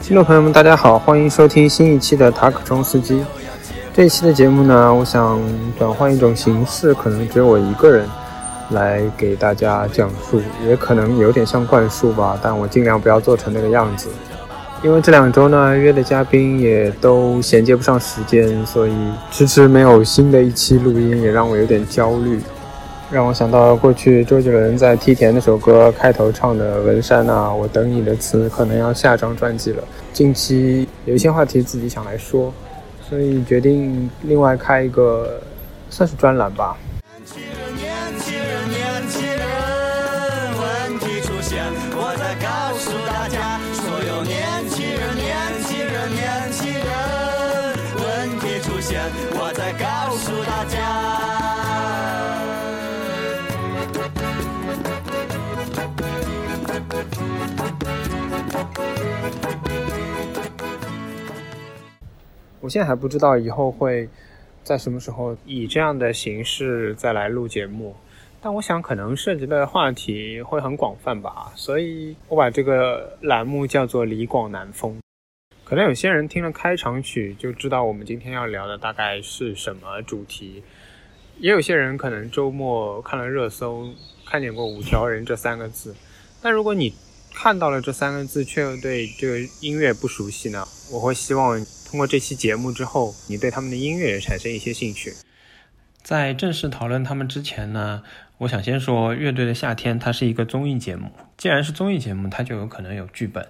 听众朋友们，大家好，欢迎收听新一期的塔可冲司机。这一期的节目呢，我想转换一种形式，可能只有我一个人来给大家讲述，也可能有点像灌输吧，但我尽量不要做成那个样子。因为这两周呢，约的嘉宾也都衔接不上时间，所以迟迟没有新的一期录音，也让我有点焦虑。让我想到过去周杰伦在《梯田》那首歌开头唱的“文山啊，我等你的词”，可能要下张专辑了。近期有一些话题自己想来说，所以决定另外开一个，算是专栏吧。我现在还不知道以后会在什么时候以这样的形式再来录节目，但我想可能涉及的话题会很广泛吧，所以我把这个栏目叫做“李广南风”。可能有些人听了开场曲就知道我们今天要聊的大概是什么主题，也有些人可能周末看了热搜，看见过“五条人”这三个字，但如果你看到了这三个字却又对这个音乐不熟悉呢，我会希望。通过这期节目之后，你对他们的音乐也产生一些兴趣。在正式讨论他们之前呢，我想先说《乐队的夏天》，它是一个综艺节目。既然是综艺节目，它就有可能有剧本。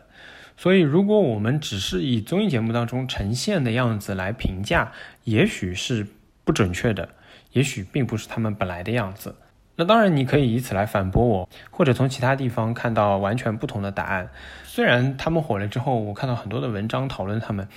所以，如果我们只是以综艺节目当中呈现的样子来评价，也许是不准确的，也许并不是他们本来的样子。那当然，你可以以此来反驳我，或者从其他地方看到完全不同的答案。虽然他们火了之后，我看到很多的文章讨论他们。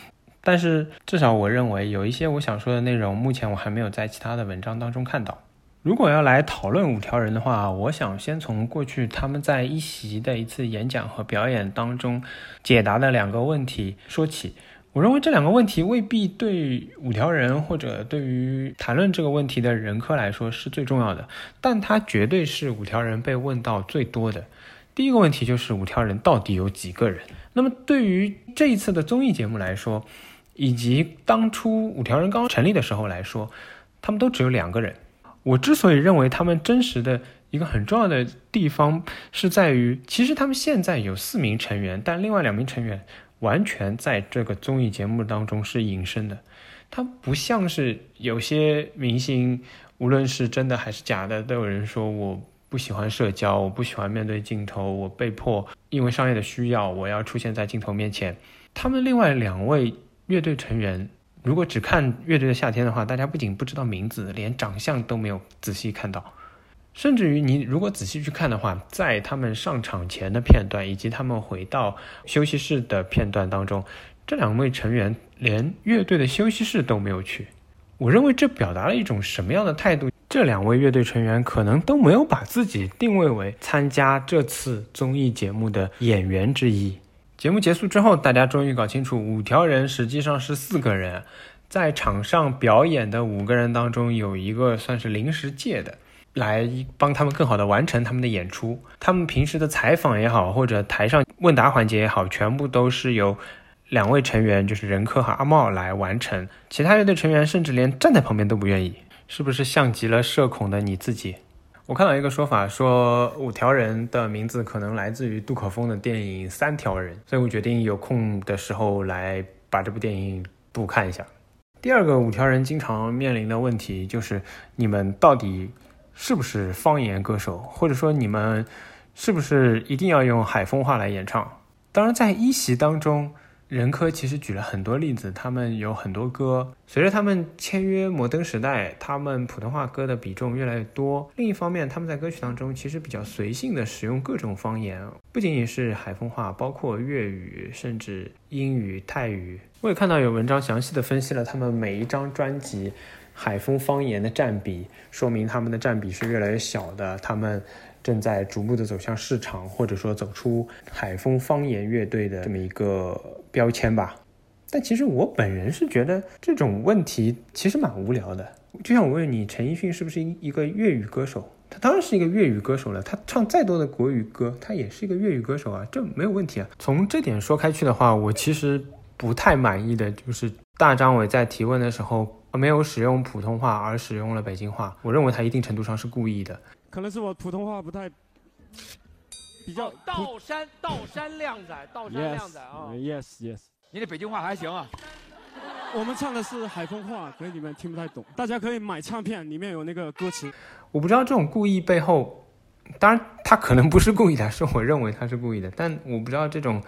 但是至少我认为有一些我想说的内容，目前我还没有在其他的文章当中看到。如果要来讨论五条人的话，我想先从过去他们在一席的一次演讲和表演当中解答的两个问题说起。我认为这两个问题未必对五条人或者对于谈论这个问题的人科来说是最重要的，但它绝对是五条人被问到最多的。第一个问题就是五条人到底有几个人？那么对于这一次的综艺节目来说，以及当初五条人刚成立的时候来说，他们都只有两个人。我之所以认为他们真实的一个很重要的地方，是在于其实他们现在有四名成员，但另外两名成员完全在这个综艺节目当中是隐身的。他不像是有些明星，无论是真的还是假的，都有人说我不喜欢社交，我不喜欢面对镜头，我被迫因为商业的需要，我要出现在镜头面前。他们另外两位。乐队成员如果只看《乐队的夏天》的话，大家不仅不知道名字，连长相都没有仔细看到。甚至于你如果仔细去看的话，在他们上场前的片段以及他们回到休息室的片段当中，这两位成员连乐队的休息室都没有去。我认为这表达了一种什么样的态度？这两位乐队成员可能都没有把自己定位为参加这次综艺节目的演员之一。节目结束之后，大家终于搞清楚，五条人实际上是四个人，在场上表演的五个人当中，有一个算是临时借的，来帮他们更好的完成他们的演出。他们平时的采访也好，或者台上问答环节也好，全部都是由两位成员，就是任科和阿茂来完成。其他乐队成员甚至连站在旁边都不愿意，是不是像极了社恐的你自己？我看到一个说法，说五条人的名字可能来自于杜可风的电影《三条人》，所以我决定有空的时候来把这部电影补看一下。第二个五条人经常面临的问题就是，你们到底是不是方言歌手，或者说你们是不是一定要用海风话来演唱？当然，在一席当中。任科其实举了很多例子，他们有很多歌，随着他们签约摩登时代，他们普通话歌的比重越来越多。另一方面，他们在歌曲当中其实比较随性的使用各种方言，不仅仅是海风话，包括粤语，甚至英语、泰语。我也看到有文章详细的分析了他们每一张专辑海风方言的占比，说明他们的占比是越来越小的。他们。正在逐步的走向市场，或者说走出海风方言乐队的这么一个标签吧。但其实我本人是觉得这种问题其实蛮无聊的。就像我问你，陈奕迅是不是一个粤语歌手？他当然是一个粤语歌手了。他唱再多的国语歌，他也是一个粤语歌手啊，这没有问题啊。从这点说开去的话，我其实不太满意的就是大张伟在提问的时候没有使用普通话，而使用了北京话。我认为他一定程度上是故意的。可能是我普通话不太比较。道山道山靓仔，道山靓仔啊！Yes Yes，你的北京话还行啊。我们唱的是海风话，可能你们听不太懂。大家可以买唱片，里面有那个歌词。我不知道这种故意背后，当然他可能不是故意的，是我认为他是故意的。但我不知道这种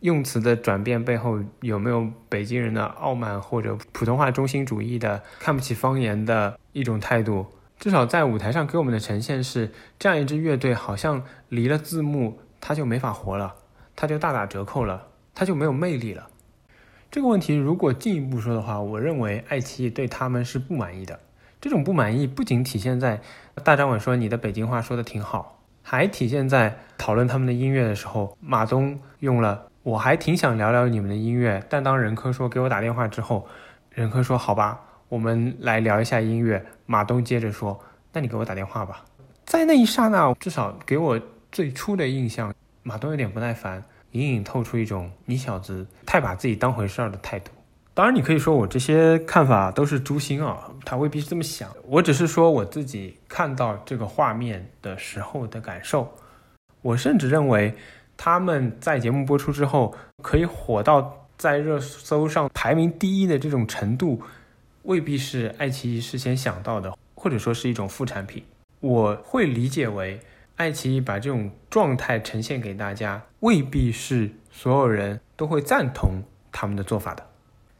用词的转变背后有没有北京人的傲慢或者普通话中心主义的看不起方言的一种态度。至少在舞台上给我们的呈现是，这样一支乐队好像离了字幕，它就没法活了，它就大打折扣了，它就没有魅力了。这个问题如果进一步说的话，我认为爱奇艺对他们是不满意的。这种不满意不仅体现在大张伟说你的北京话说的挺好，还体现在讨论他们的音乐的时候，马东用了我还挺想聊聊你们的音乐，但当任科说给我打电话之后，任科说好吧，我们来聊一下音乐。马东接着说，那你给我打电话吧。在那一刹那，至少给我最初的印象，马东有点不耐烦。隐隐透出一种你小子太把自己当回事儿的态度。当然，你可以说我这些看法都是诛心啊，他未必是这么想。我只是说我自己看到这个画面的时候的感受。我甚至认为他们在节目播出之后可以火到在热搜上排名第一的这种程度，未必是爱奇艺事先想到的，或者说是一种副产品。我会理解为。爱奇艺把这种状态呈现给大家，未必是所有人都会赞同他们的做法的，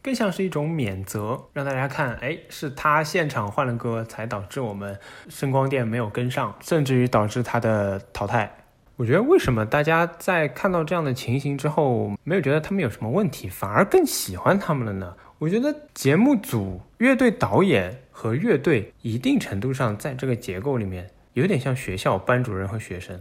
更像是一种免责，让大家看，哎，是他现场换了歌，才导致我们声光电没有跟上，甚至于导致他的淘汰。我觉得为什么大家在看到这样的情形之后，没有觉得他们有什么问题，反而更喜欢他们了呢？我觉得节目组、乐队导演和乐队一定程度上在这个结构里面。有点像学校班主任和学生，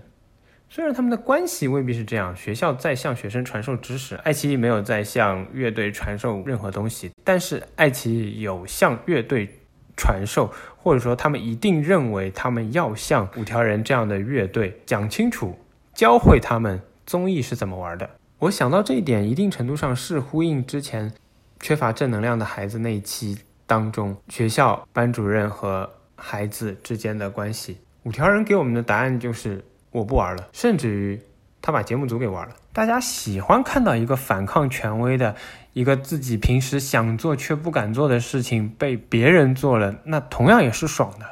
虽然他们的关系未必是这样，学校在向学生传授知识，爱奇艺没有在向乐队传授任何东西，但是爱奇艺有向乐队传授，或者说他们一定认为他们要向五条人这样的乐队讲清楚，教会他们综艺是怎么玩的。我想到这一点，一定程度上是呼应之前缺乏正能量的孩子那一期当中，学校班主任和孩子之间的关系。五条人给我们的答案就是我不玩了，甚至于他把节目组给玩了。大家喜欢看到一个反抗权威的，一个自己平时想做却不敢做的事情被别人做了，那同样也是爽的。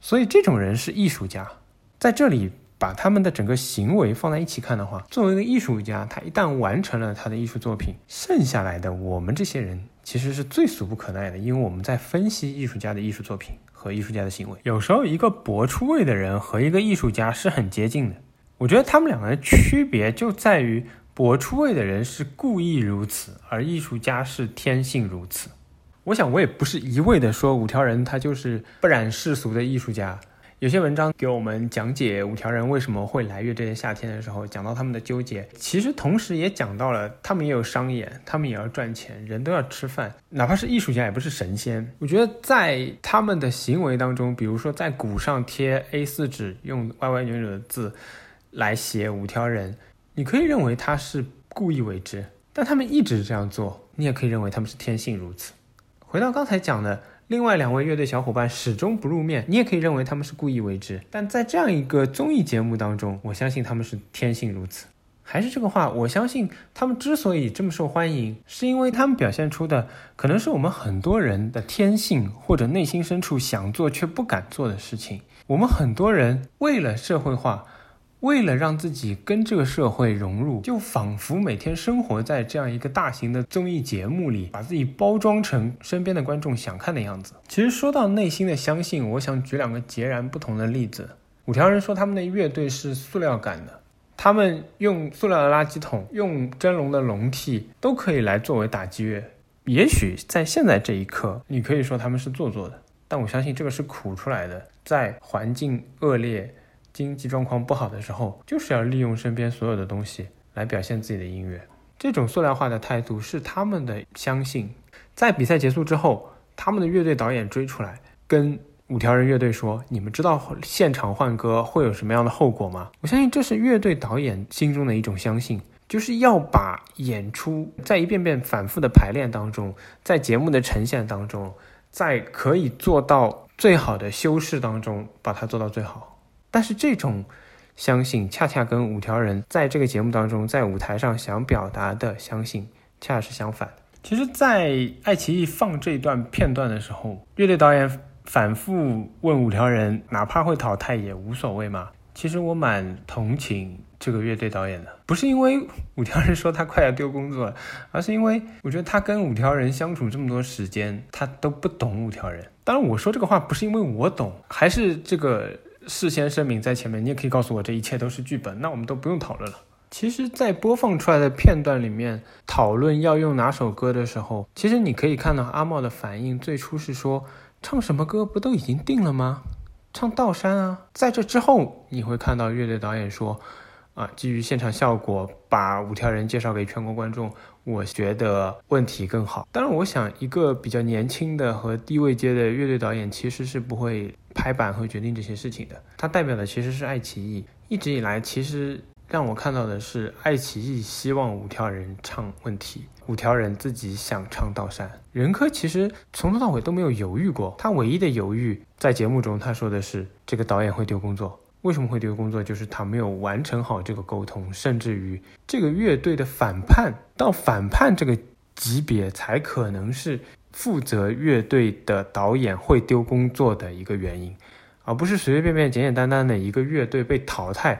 所以这种人是艺术家。在这里把他们的整个行为放在一起看的话，作为一个艺术家，他一旦完成了他的艺术作品，剩下来的我们这些人其实是最俗不可耐的，因为我们在分析艺术家的艺术作品。和艺术家的行为，有时候一个博出位的人和一个艺术家是很接近的。我觉得他们两个的区别就在于，博出位的人是故意如此，而艺术家是天性如此。我想，我也不是一味的说五条人他就是不染世俗的艺术家。有些文章给我们讲解五条人为什么会来乐队的夏天的时候，讲到他们的纠结，其实同时也讲到了他们也有商演，他们也要赚钱，人都要吃饭，哪怕是艺术家也不是神仙。我觉得在他们的行为当中，比如说在鼓上贴 A4 纸，用歪歪扭扭的字来写五条人，你可以认为他是故意为之，但他们一直这样做，你也可以认为他们是天性如此。回到刚才讲的。另外两位乐队小伙伴始终不露面，你也可以认为他们是故意为之。但在这样一个综艺节目当中，我相信他们是天性如此。还是这个话，我相信他们之所以这么受欢迎，是因为他们表现出的可能是我们很多人的天性，或者内心深处想做却不敢做的事情。我们很多人为了社会化。为了让自己跟这个社会融入，就仿佛每天生活在这样一个大型的综艺节目里，把自己包装成身边的观众想看的样子。其实说到内心的相信，我想举两个截然不同的例子。五条人说他们的乐队是塑料感的，他们用塑料的垃圾桶、用蒸笼的笼屉都可以来作为打击乐。也许在现在这一刻，你可以说他们是做作的，但我相信这个是苦出来的，在环境恶劣。经济状况不好的时候，就是要利用身边所有的东西来表现自己的音乐。这种塑料化的态度是他们的相信。在比赛结束之后，他们的乐队导演追出来，跟五条人乐队说：“你们知道现场换歌会有什么样的后果吗？”我相信这是乐队导演心中的一种相信，就是要把演出在一遍遍反复的排练当中，在节目的呈现当中，在可以做到最好的修饰当中，把它做到最好。但是这种相信，恰恰跟五条人在这个节目当中，在舞台上想表达的相信，恰恰是相反。其实，在爱奇艺放这段片段的时候，乐队导演。反复问五条人，哪怕会淘汰也无所谓吗？其实我蛮同情这个乐队导演的，不是因为五条人说他快要丢工作了，而是因为我觉得他跟五条人相处这么多时间，他都不懂五条人。当然，我说这个话不是因为我懂，还是这个事先声明在前面。你也可以告诉我这一切都是剧本，那我们都不用讨论了。其实，在播放出来的片段里面讨论要用哪首歌的时候，其实你可以看到阿茂的反应，最初是说。唱什么歌不都已经定了吗？唱《道山》啊！在这之后，你会看到乐队导演说：“啊，基于现场效果，把五条人介绍给全国观众，我觉得问题更好。”当然，我想一个比较年轻的和低位阶的乐队导演其实是不会拍板和决定这些事情的。他代表的其实是爱奇艺，一直以来其实。让我看到的是，爱奇艺希望五条人唱问题，五条人自己想唱道山。任科其实从头到尾都没有犹豫过，他唯一的犹豫在节目中他说的是这个导演会丢工作。为什么会丢工作？就是他没有完成好这个沟通，甚至于这个乐队的反叛到反叛这个级别才可能是负责乐队的导演会丢工作的一个原因，而不是随随便便简简单单的一个乐队被淘汰。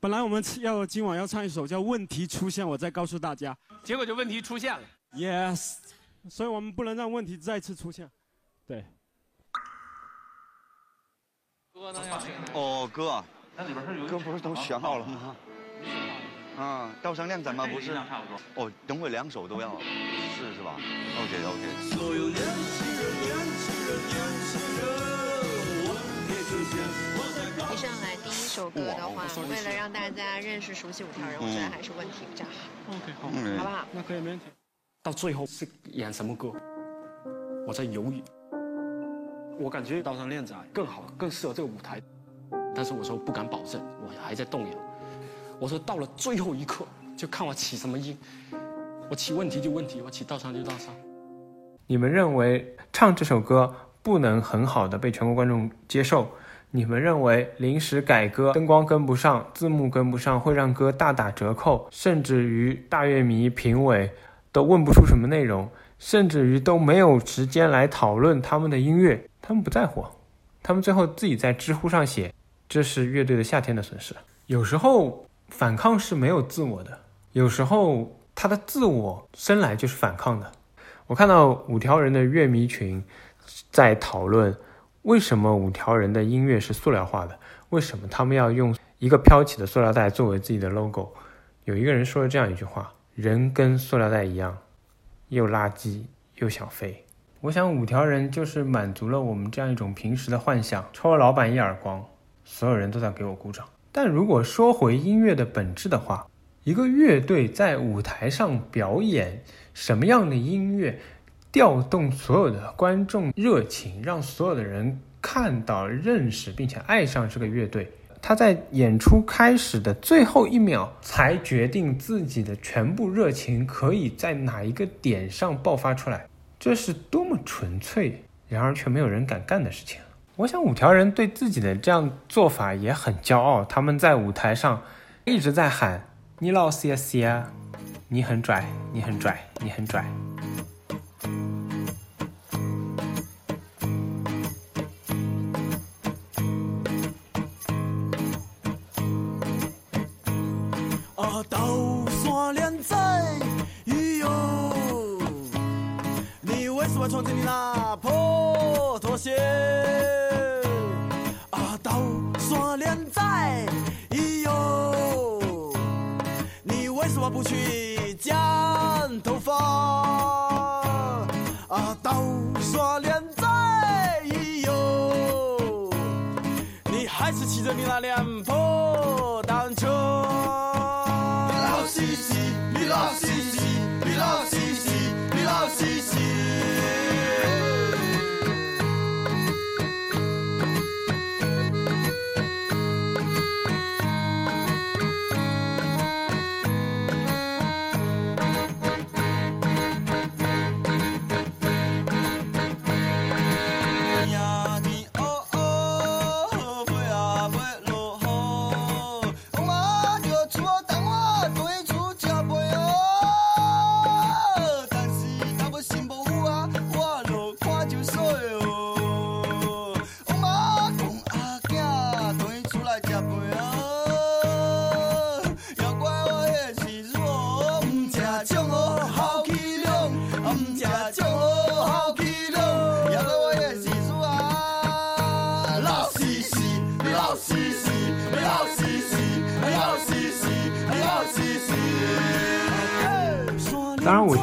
本来我们要今晚要唱一首叫《问题出现》，我再告诉大家，结果就问题出现了。Yes，所以我们不能让问题再次出现。对。哥呢？哦，歌啊，那里边是有歌不是都选好了吗？啊，道声亮仔吗？不是。差不多。哦，等会两首都要，是是吧？OK OK。一上来第一首歌的话，为了让大家认识熟悉五条人，我觉得还是问题比较好。OK，好，好不好？那可以没问题。到最后是演什么歌？我在犹豫。我感觉《刀山恋仔》更好，更适合这个舞台。但是我说不敢保证，我还在动摇。我说到了最后一刻，就看我起什么音。我起问题就问题，我起道山就道山。你们认为唱这首歌不能很好的被全国观众接受？你们认为临时改歌，灯光跟不上，字幕跟不上，会让歌大打折扣，甚至于大乐迷、评委都问不出什么内容，甚至于都没有时间来讨论他们的音乐，他们不在乎，他们最后自己在知乎上写，这是乐队的夏天的损失。有时候反抗是没有自我的，有时候他的自我生来就是反抗的。我看到五条人的乐迷群在讨论。为什么五条人的音乐是塑料化的？为什么他们要用一个飘起的塑料袋作为自己的 logo？有一个人说了这样一句话：“人跟塑料袋一样，又垃圾又想飞。”我想五条人就是满足了我们这样一种平时的幻想，抽了老板一耳光，所有人都在给我鼓掌。但如果说回音乐的本质的话，一个乐队在舞台上表演什么样的音乐？调动所有的观众热情，让所有的人看到、认识并且爱上这个乐队。他在演出开始的最后一秒才决定自己的全部热情可以在哪一个点上爆发出来，这是多么纯粹，然而却没有人敢干的事情。我想五条人对自己的这样做法也很骄傲，他们在舞台上一直在喊：“你老死死啊，你很拽，你很拽，你很拽。”穿着你那破拖鞋，到山连仔，咦哟，你为什么不去剪头发？啊，到山连仔，咦哟，你还是骑着你那辆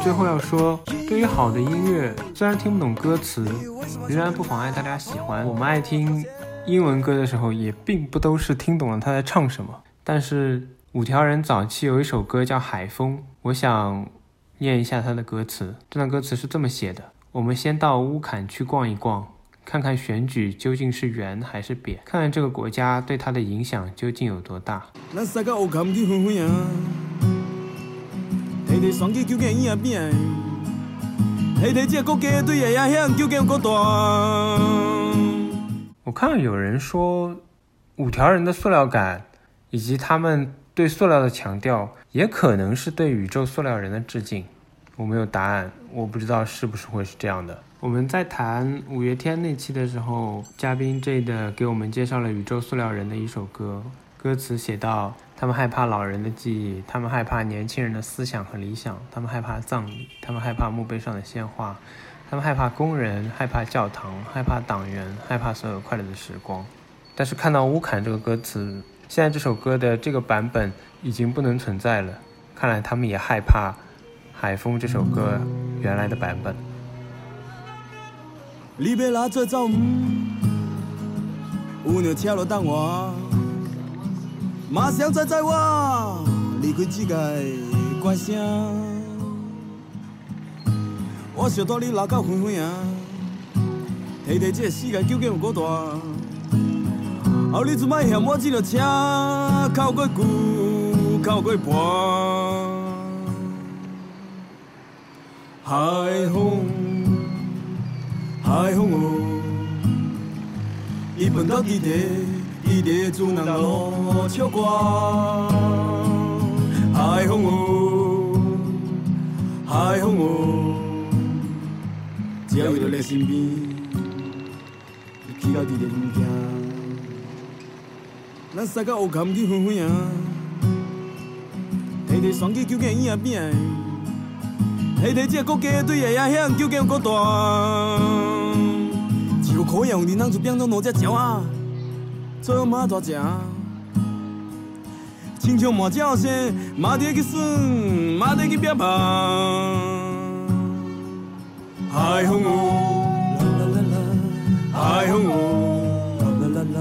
最后要说，对于好的音乐，虽然听不懂歌词，仍然不妨碍大家喜欢。我们爱听英文歌的时候，也并不都是听懂了他在唱什么。但是五条人早期有一首歌叫《海风》，我想念一下他的歌词。这段歌词是这么写的：我们先到乌坎去逛一逛，看看选举究竟是圆还是扁，看看这个国家对他的影响究竟有多大。双击究竟影边，黑黑这国家对爷爷乡究竟有多大？我看到有人说，五条人的塑料感，以及他们对塑料的强调，也可能是对宇宙塑料人的致敬。我没有答案，我不知道是不是会是这样的。我们在谈五月天那期的时候，嘉宾 J 的给我们介绍了宇宙塑料人的一首歌，歌词写到。他们害怕老人的记忆，他们害怕年轻人的思想和理想，他们害怕葬礼，他们害怕墓碑上的鲜花，他们害怕工人，害怕教堂，害怕党员，害怕所有快乐的时光。但是看到乌坎这个歌词，现在这首歌的这个版本已经不能存在了。看来他们也害怕《海风》这首歌原来的版本。你别拉着走，有鸟跳落等我。马上再载我离开这个关城，我想带你拉到远远啊，睇睇这个世界究竟有多大。后你就莫嫌我这条车靠过久，靠过半。海风，海风哦，伊奔到底底。伊在主人路唱歌，海风哦，海风哦，只要伊在身边，去到伫咧物件，咱三个乌坎去远远啊，天天双击究竟影仔边，天天这国家对爷爷乡究竟有多大？一个可样的人就变做哪只鸟啊？做马大只，亲像马叫声，马得去耍，马得去变胖。海风哦，啦啦啦啦，海风哦，啦啦啦啦，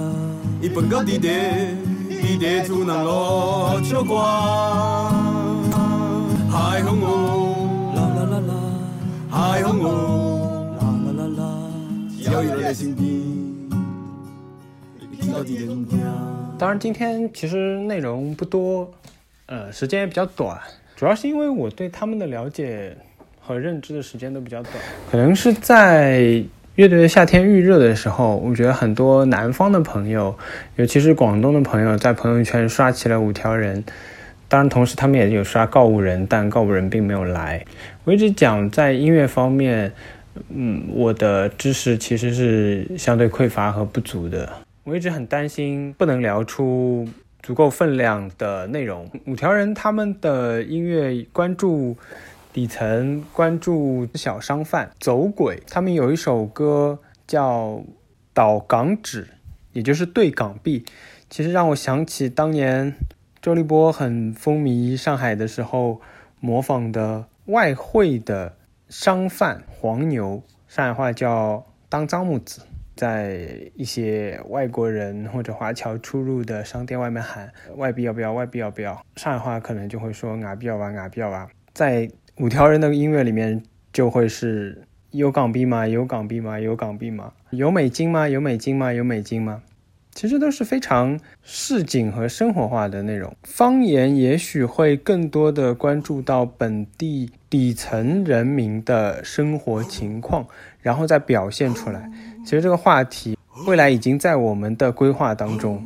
伊奔到地底，地底主人路唱歌。海风哦，啦啦啦啦，海风哦，啦啦啦啦，只要伊在身边。当然，今天其实内容不多，呃，时间也比较短，主要是因为我对他们的了解和认知的时间都比较短。可能是在乐队的夏天预热的时候，我觉得很多南方的朋友，尤其是广东的朋友，在朋友圈刷起了五条人。当然，同时他们也有刷告五人，但告五人并没有来。我一直讲，在音乐方面，嗯，我的知识其实是相对匮乏和不足的。我一直很担心不能聊出足够分量的内容。五条人他们的音乐关注底层，关注小商贩、走鬼。他们有一首歌叫《倒港纸》，也就是兑港币。其实让我想起当年周立波很风靡上海的时候，模仿的外汇的商贩黄牛，上海话叫当脏木子。在一些外国人或者华侨出入的商店外面喊外币要不要？外币要不要？上海话可能就会说哪币要啊？哪币要啊？在五条人的音乐里面就会是有港币吗？有港币吗？有港币吗？有美金吗？有美金吗？有美金吗？其实都是非常市井和生活化的内容。方言也许会更多的关注到本地底层人民的生活情况，然后再表现出来。其实这个话题未来已经在我们的规划当中，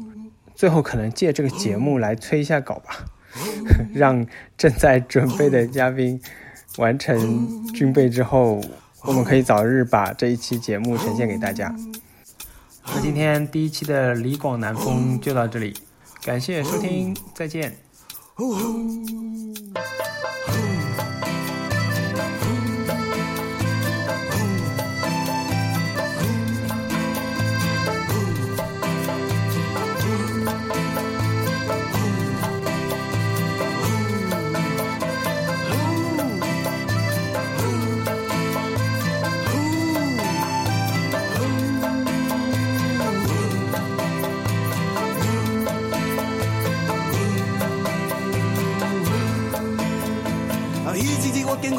最后可能借这个节目来催一下稿吧，让正在准备的嘉宾完成军备之后，我们可以早日把这一期节目呈现给大家。那今天第一期的李广南风就到这里，感谢收听，再见。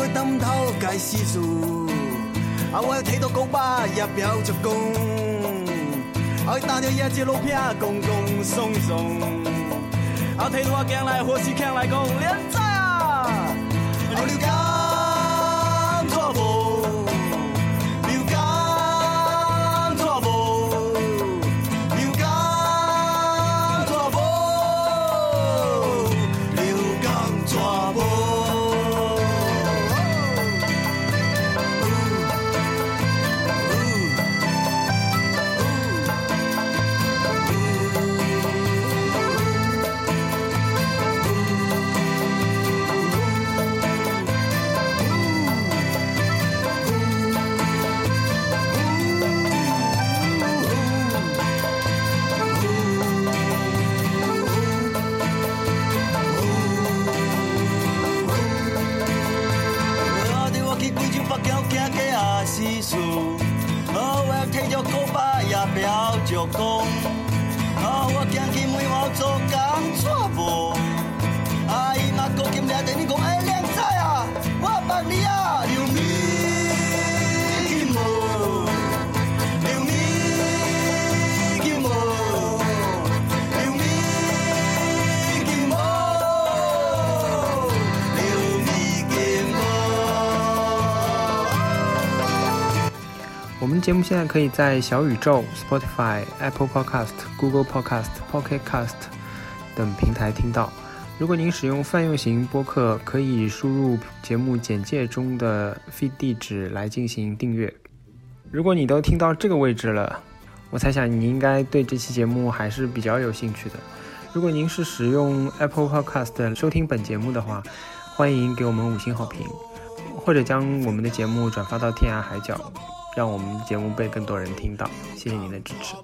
经过担头该死数，啊，我睇到高巴也表着讲，啊，打着一只路片公公松松，啊，睇到我行来或是强来讲，连仔啊，我了解。表着讲。哦，我行去门口做工作节目现在可以在小宇宙、Spotify、Apple Podcast、Google Podcast、Pocket Cast 等平台听到。如果您使用泛用型播客，可以输入节目简介中的 feed 地址来进行订阅。如果你都听到这个位置了，我猜想你应该对这期节目还是比较有兴趣的。如果您是使用 Apple Podcast 收听本节目的话，欢迎给我们五星好评，或者将我们的节目转发到天涯海角，让我们节目被更多人听到。谢谢您的支持。